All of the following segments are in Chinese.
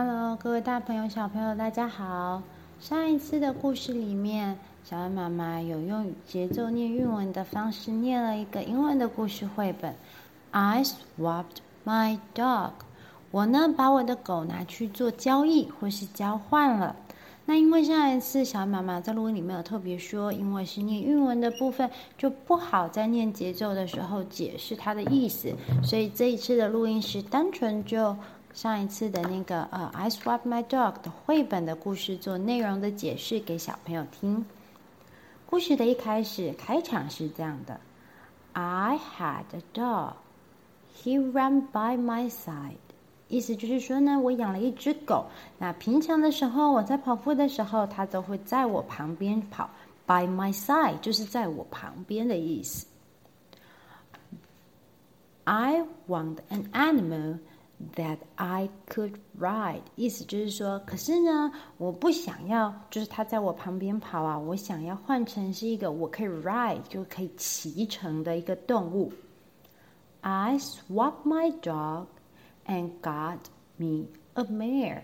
Hello，各位大朋友、小朋友，大家好。上一次的故事里面，小恩妈妈有用节奏念韵文的方式念了一个英文的故事绘本。I swapped my dog。我呢，把我的狗拿去做交易或是交换了。那因为上一次小恩妈妈在录音里面有特别说，因为是念韵文的部分，就不好在念节奏的时候解释它的意思，所以这一次的录音是单纯就。上一次的那个呃，I Swap My Dog 的绘本的故事做内容的解释给小朋友听。故事的一开始开场是这样的：I had a dog, he ran by my side。意思就是说呢，我养了一只狗。那平常的时候，我在跑步的时候，它都会在我旁边跑。By my side 就是在我旁边的意思。I want an animal。That I could ride，意思就是说，可是呢，我不想要，就是它在我旁边跑啊，我想要换成是一个我可以 ride，就可以骑乘的一个动物。I swap my dog and got me a mare。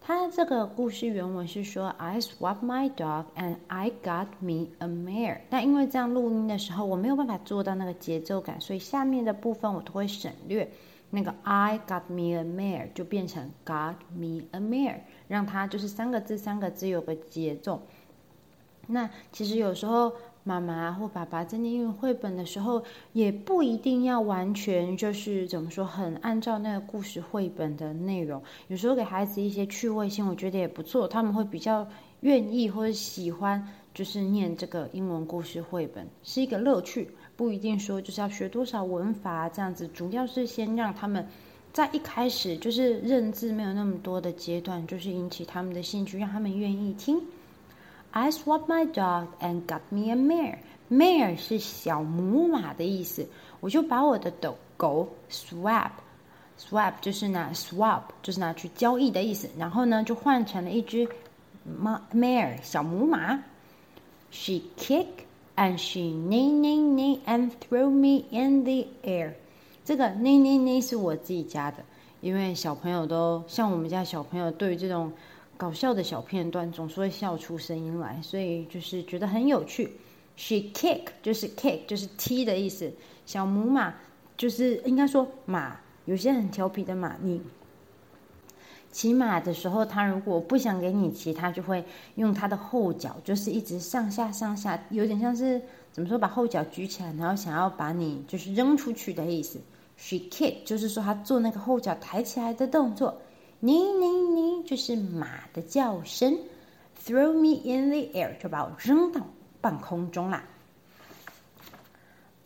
它这个故事原文是说，I swap my dog and I got me a mare。但因为这样录音的时候，我没有办法做到那个节奏感，所以下面的部分我都会省略。那个 I got me a mare 就变成 got me a mare，让它就是三个字三个字有个节奏。那其实有时候妈妈或爸爸在念英语绘本的时候，也不一定要完全就是怎么说很按照那个故事绘本的内容。有时候给孩子一些趣味性，我觉得也不错，他们会比较愿意或者喜欢，就是念这个英文故事绘本是一个乐趣。不一定说就是要学多少文法这样子，主要是先让他们在一开始就是认字没有那么多的阶段，就是引起他们的兴趣，让他们愿意听。I swapped my dog and got me a mare. Mare 是小母马的意思，我就把我的狗狗 swap，swap 就是拿 swap 就是拿去交易的意思，然后呢就换成了一只马 mare 小母马。She kick And she neigh neigh neigh and threw me in the air。这个 neigh neigh neigh 是我自己加的，因为小朋友都像我们家小朋友，对于这种搞笑的小片段，总是会笑出声音来，所以就是觉得很有趣。She kick 就是 kick 就是踢的意思。小母马就是应该说马，有些很调皮的马，你。骑马的时候，他如果不想给你骑，他就会用他的后脚，就是一直上下上下，有点像是怎么说，把后脚举起来，然后想要把你就是扔出去的意思。She kicked，就是说他做那个后脚抬起来的动作。Neigh neigh neigh，就是马的叫声。Throw me in the air，就把我扔到半空中啦。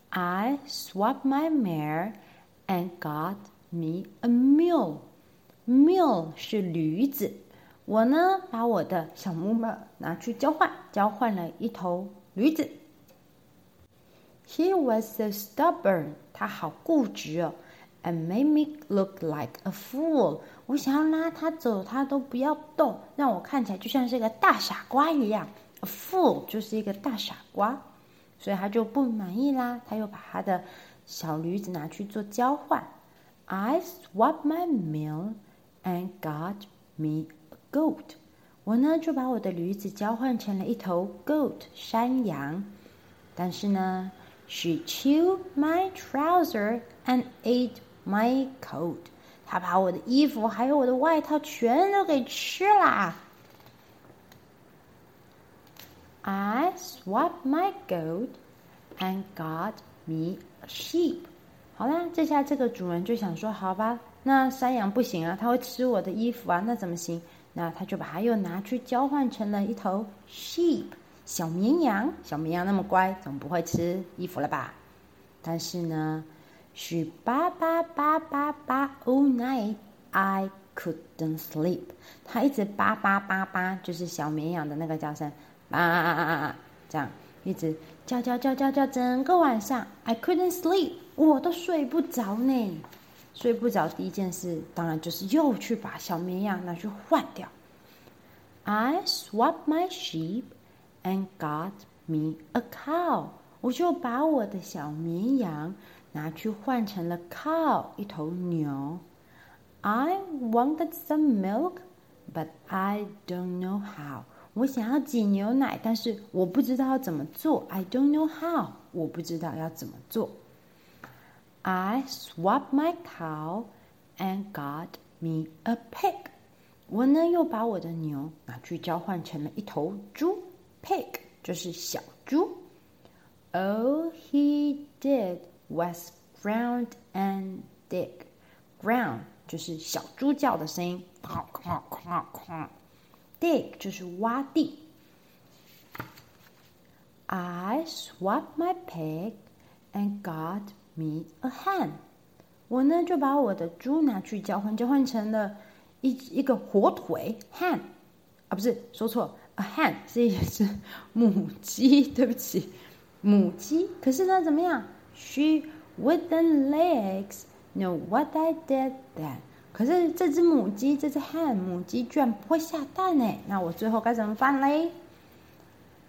I swapped my mare and got me a mule。Mule 是驴子，我呢把我的小木马拿去交换，交换了一头驴子。He was so stubborn，他好固执哦，and made me look like a fool。我想要拉他走，他都不要动，让我看起来就像是个大傻瓜一样。A fool 就是一个大傻瓜，所以他就不满意啦，他又把他的小驴子拿去做交换。I swap my mule。And got me a goat。我呢就把我的驴子交换成了一头 goat 山羊。但是呢，she chewed my trouser and ate my coat。她把我的衣服还有我的外套全都给吃啦。I swapped my goat and got me a sheep。 好啦，这下这个主人就想说，好吧。那山羊不行啊，它会吃我的衣服啊，那怎么行？那他就把它又拿去交换成了一头 sheep 小绵羊。小绵羊那么乖，总不会吃衣服了吧？但是呢，she 叭叭叭叭叭 all night I couldn't sleep。它一直叭叭叭叭，就是小绵羊的那个叫声，啊，这样一直叫叫叫叫叫，整个晚上 I couldn't sleep，我都睡不着呢。睡不着，第一件事当然就是又去把小绵羊拿去换掉。I swapped my sheep and got me a cow。我就把我的小绵羊拿去换成了 cow，一头牛。 I wanted some milk, but I don't know how. 我想要挤牛奶，但是我不知道要怎么做。I don't know how. 我不知道要怎么做。I swapped my cow and got me a pig. 我呢又把我的牛拿去交换成了一头猪，pig 就是小猪。All he did was ground and dig. Ground 就是小猪叫的声音，哐哐哐哐。 Dig 就是挖地。I swapped my pig and got me a hen。我呢就把我的猪拿去交换，交换成了一一个火腿 hen。啊，不是说错，a hen 是一只母鸡，对不起，母鸡。可是呢，怎么样？She wouldn't legs know what I did then。 可是这只母鸡，这只 hen 母鸡居然不会下蛋呢？那我最后该怎么办嘞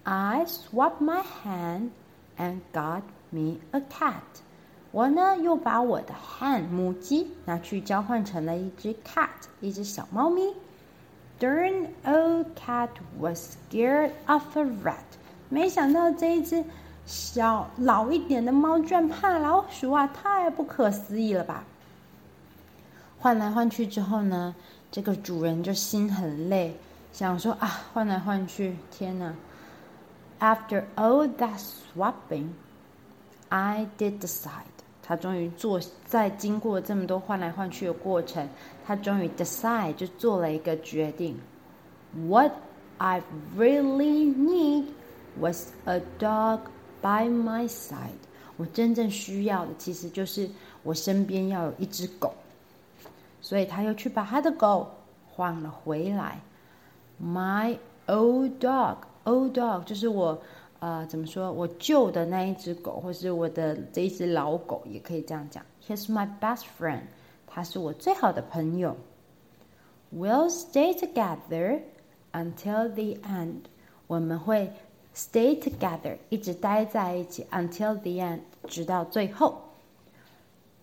？I swapped my hen and got me a cat。我呢又把我的 hen 母鸡拿去交换成了一只 cat，一只小猫咪。Darn old cat was scared of a rat。没想到这一只小老一点的猫居然怕老鼠啊！太不可思议了吧！换来换去之后呢，这个主人就心很累，想说啊，换来换去，天哪！After all that swapping, I did decide。他终于做，在经过这么多换来换去的过程，他终于 decide 就做了一个决定。What I really need was a dog by my side。我真正需要的，其实就是我身边要有一只狗。所以他又去把他的狗换了回来。My old dog, old dog，就是我，呃，怎么说？我旧的那一只狗，或是我的这一只老狗，也可以这样讲。He's my best friend，他是我最好的朋友。We'll stay together until the end，我们会 stay together，一直待在一起 until the end，直到最后。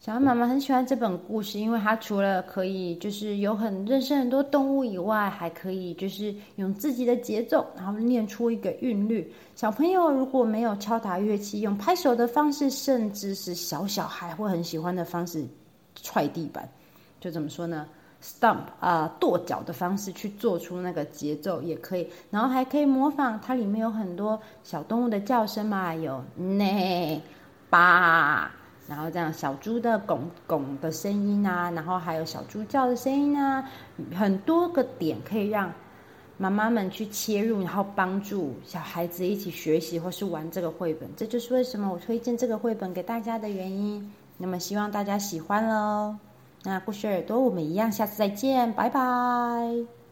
小安妈妈很喜欢这本故事，因为它除了可以就是有很认识很多动物以外，还可以就是用自己的节奏，然后念出一个韵律。小朋友如果没有敲打乐器，用拍手的方式，甚至是小小孩会很喜欢的方式，踹地板，就怎么说呢？Stomp 啊、跺脚的方式去做出那个节奏也可以，然后还可以模仿它里面有很多小动物的叫声嘛，有呢吧。然后这样小猪的拱拱的声音啊，然后还有小猪叫的声音啊，很多个点可以让妈妈们去切入，然后帮助小孩子一起学习或是玩这个绘本。这就是为什么我推荐这个绘本给大家的原因。那么希望大家喜欢喽。那故事耳朵，我们一样，下次再见，拜拜。